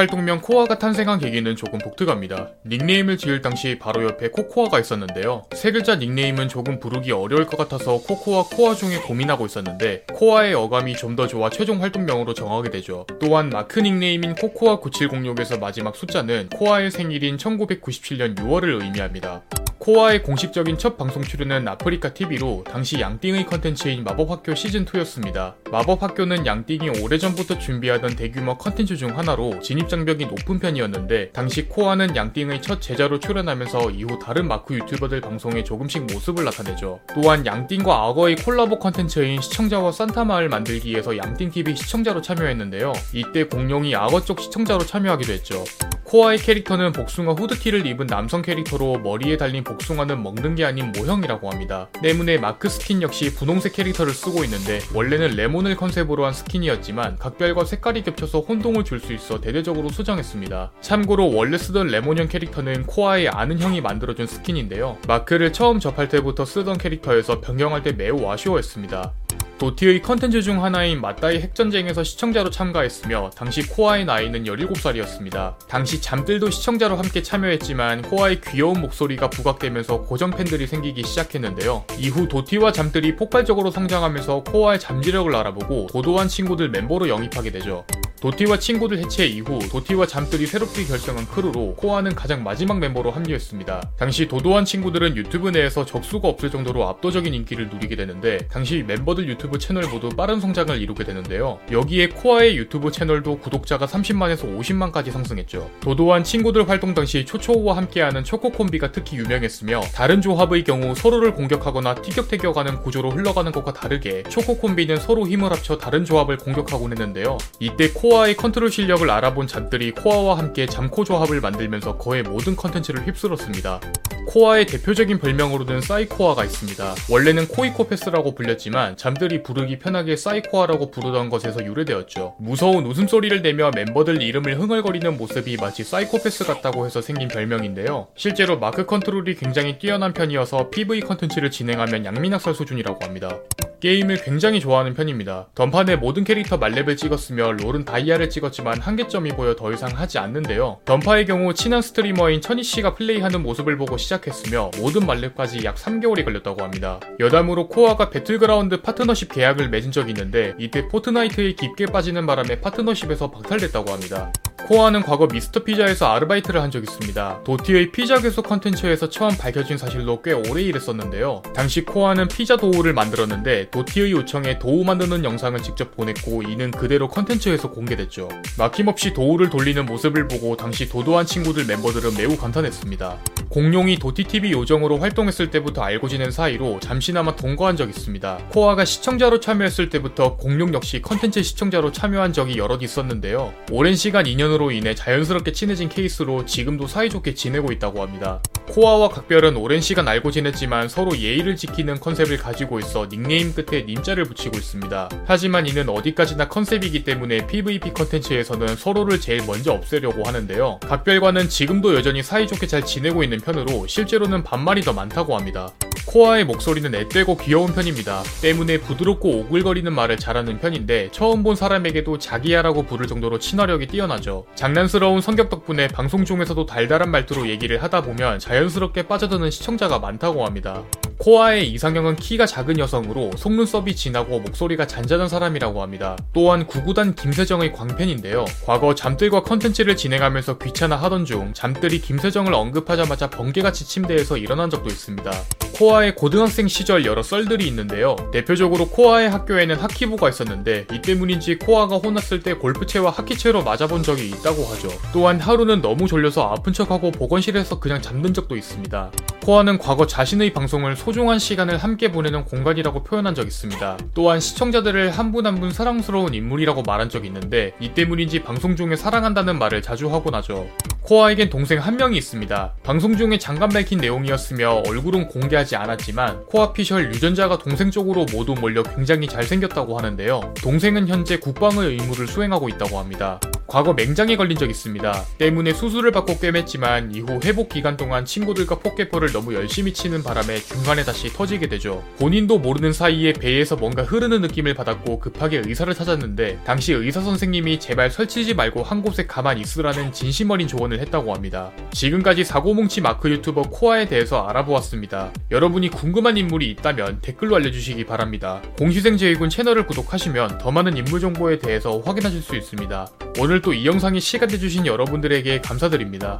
활동명 코아가 탄생한 계기는 조금 독특합니다. 닉네임을 지을 당시 바로 옆에 코코아가 있었는데요. 세 글자 닉네임은 조금 부르기 어려울 것 같아서 코코아 코아 중에 고민하고 있었는데 코아의 어감이 좀 더 좋아 최종 활동명으로 정하게 되죠. 또한 마크 닉네임인 코코아 9706에서 마지막 숫자는 코아의 생일인 1997년 6월을 의미합니다. 코아의 공식적인 첫 방송 출연은 아프리카 TV로 당시 양띵의 컨텐츠인 마법학교 시즌2였습니다. 마법학교는 양띵이 오래전부터 준비하던 대규모 컨텐츠 중 하나로 진입장벽이 높은 편이었는데 당시 코아는 양띵의 첫 제자로 출연하면서 이후 다른 마크 유튜버들 방송에 조금씩 모습을 나타내죠. 또한 양띵과 악어의 콜라보 컨텐츠인 시청자와 산타마을 만들기에서 양띵TV 시청자로 참여했는데요. 이때 공룡이 악어 쪽 시청자로 참여하기도 했죠. 코아의 캐릭터는 복숭아 후드티를 입은 남성 캐릭터로 머리에 달린 복숭아는 먹는 게 아닌 모형이라고 합니다. 때문에 마크 스킨 역시 분홍색 캐릭터를 쓰고 있는데 원래는 레몬을 컨셉으로 한 스킨이었지만 각별과 색깔이 겹쳐서 혼동을 줄 수 있어 대대적으로 수정했습니다. 참고로 원래 쓰던 레몬형 캐릭터는 코아의 아는 형이 만들어준 스킨인데요. 마크를 처음 접할 때부터 쓰던 캐릭터여서 변경할 때 매우 아쉬워했습니다. 도티의 컨텐츠 중 하나인 맞다이 핵전쟁에서 시청자로 참가했으며 당시 코아의 나이는 17살이었습니다. 당시 잠뜰도 시청자로 함께 참여했지만 코아의 귀여운 목소리가 부각되면서 고정 팬들이 생기기 시작했는데요. 이후 도티와 잠뜰이 폭발적으로 성장하면서 코아의 잠재력을 알아보고 도도한 친구들 멤버로 영입하게 되죠. 도티와 친구들 해체 이후 도티와 잠뜰이 새롭게 결성한 크루로 코아는 가장 마지막 멤버로 합류했습니다. 당시 도도한 친구들은 유튜브 내에서 적수가 없을 정도로 압도적인 인기를 누리게 되는데 당시 멤버들 유튜브 채널 모두 빠른 성장을 이루게 되는데요. 여기에 코아의 유튜브 채널도 구독자가 30만에서 50만까지 상승했죠. 도도한 친구들 활동 당시 초초우와 함께하는 초코콤비가 특히 유명했으며 다른 조합의 경우 서로를 공격하거나 티격태격하는 구조로 흘러가는 것과 다르게 초코콤비는 서로 힘을 합쳐 다른 조합을 공격하곤 했는데요. 이때 코 코아의 컨트롤 실력을 알아본 잠뜰이 코아와 함께 잠코 조합을 만들면서 거의 모든 컨텐츠를 휩쓸었습니다. 코아의 대표적인 별명으로는 사이코아가 있습니다. 원래는 코이코패스라고 불렸지만 잠뜰이 부르기 편하게 사이코아라고 부르던 것에서 유래되었죠. 무서운 웃음소리를 내며 멤버들 이름을 흥얼거리는 모습이 마치 사이코패스 같다고 해서 생긴 별명인데요. 실제로 마크 컨트롤이 굉장히 뛰어난 편이어서 PVP 컨텐츠를 진행하면 양민학살 수준이라고 합니다. 게임을 굉장히 좋아하는 편입니다. 던파에 모든 캐릭터 만렙을 찍었으며 롤은 다이아를 찍었지만 한계점이 보여 더 이상 하지 않는데요. 던파의 경우 친한 스트리머인 천희씨가 플레이하는 모습을 보고 시작했으며 모든 만렙까지 약 3개월이 걸렸다고 합니다. 여담으로 코아가 배틀그라운드 파트너십 계약을 맺은 적이 있는데 이때 포트나이트에 깊게 빠지는 바람에 파트너십에서 박탈됐다고 합니다. 코아는 과거 미스터 피자에서 아르바이트를 한 적이 있습니다. 도티의 피자 괴속 컨텐츠에서 처음 밝혀진 사실로 꽤 오래 일했었는데요. 당시 코아는 피자 도우를 만들었는데 도티의 요청에 도우 만드는 영상을 직접 보냈고 이는 그대로 컨텐츠에서 공개됐죠. 막힘없이 도우를 돌리는 모습을 보고 당시 도도한 친구들 멤버들은 매우 감탄했습니다. 공룡이 도티TV 요정으로 활동했을 때부터 알고 지낸 사이로 잠시나마 동거한 적이 있습니다. 코아가 시청자로 참여했을 때부터 공룡 역시 컨텐츠 시청자로 참여한 적이 여럿 있었는데요. 오랜 시간 인연으로 인해 자연스럽게 친해진 케이스로 지금도 사이좋게 지내고 있다고 합니다. 코아와 각별은 오랜 시간 알고 지냈지만 서로 예의를 지키는 컨셉을 가지고 있어 닉네임 끝에 님자를 붙이고 있습니다. 하지만 이는 어디까지나 컨셉이기 때문에 PVP 컨텐츠에서는 서로를 제일 먼저 없애려고 하는데요. 각별과는 지금도 여전히 사이좋게 잘 지내고 있는 편으로 실제로는 반말이 더 많다고 합니다. 코아의 목소리는 앳되고 귀여운 편입니다. 때문에 부드럽고 오글거리는 말을 잘하는 편인데 처음 본 사람에게도 자기야라고 부를 정도로 친화력이 뛰어나죠. 장난스러운 성격 덕분에 방송 중에서도 달달한 말투로 얘기를 하다 보면 자연스럽게 빠져드는 시청자가 많다고 합니다. 코아의 이상형은 키가 작은 여성으로 속눈썹이 진하고 목소리가 잔잔한 사람이라고 합니다. 또한 구구단 김세정의 광팬인데요. 과거 잠들과 컨텐츠를 진행하면서 귀찮아 하던 중 잠들이 김세정을 언급하자마자 번개같이 침대에서 일어난 적도 있습니다. 코아의 고등학생 시절 여러 썰들이 있는데요. 대표적으로 코아의 학교에는 하키부가 있었는데 이 때문인지 코아가 혼났을 때 골프채와 하키채로 맞아본 적이 있다고 하죠. 또한 하루는 너무 졸려서 아픈 척하고 보건실에서 그냥 잠든 적도 있습니다. 코아는 과거 자신의 방송을 소 중한 시간을 함께 보내는 공간이라고 표현한 적 있습니다. 또한 시청자들을 한분 한 분 사랑스러운 인물이라고 말한 적이 있는데 이 때문인지 방송 중에 사랑한다는 말을 자주 하곤 하죠. 코아에겐 동생 한 명이 있습니다. 방송 중에 잠깐 밝힌 내용이었으며 얼굴은 공개하지 않았지만 코아 피셜 유전자가 동생 쪽으로 모두 몰려 굉장히 잘생겼다고 하는데요. 동생은 현재 국방의 의무를 수행하고 있다고 합니다. 과거 맹장에 걸린 적 있습니다. 때문에 수술을 받고 꿰맸지만 이후 회복 기간 동안 친구들과 포켓볼을 너무 열심히 치는 바람에 중간에 다시 터지게 되죠. 본인도 모르는 사이에 배에서 뭔가 흐르는 느낌을 받았고 급하게 의사를 찾았는데 당시 의사 선생님이 제발 설치지 말고 한 곳에 가만 있으라는 진심 어린 조언을 했다고 합니다. 지금까지 사고뭉치 마크 유튜버 코아에 대해서 알아보았습니다. 여러분이 궁금한 인물이 있다면 댓글로 알려주시기 바랍니다. 공시생 제이군 채널을 구독하시면 더 많은 인물 정보에 대해서 확인하실 수 있습니다. 오늘 또 이 영상이 시간 내주신 여러분들에게 감사드립니다.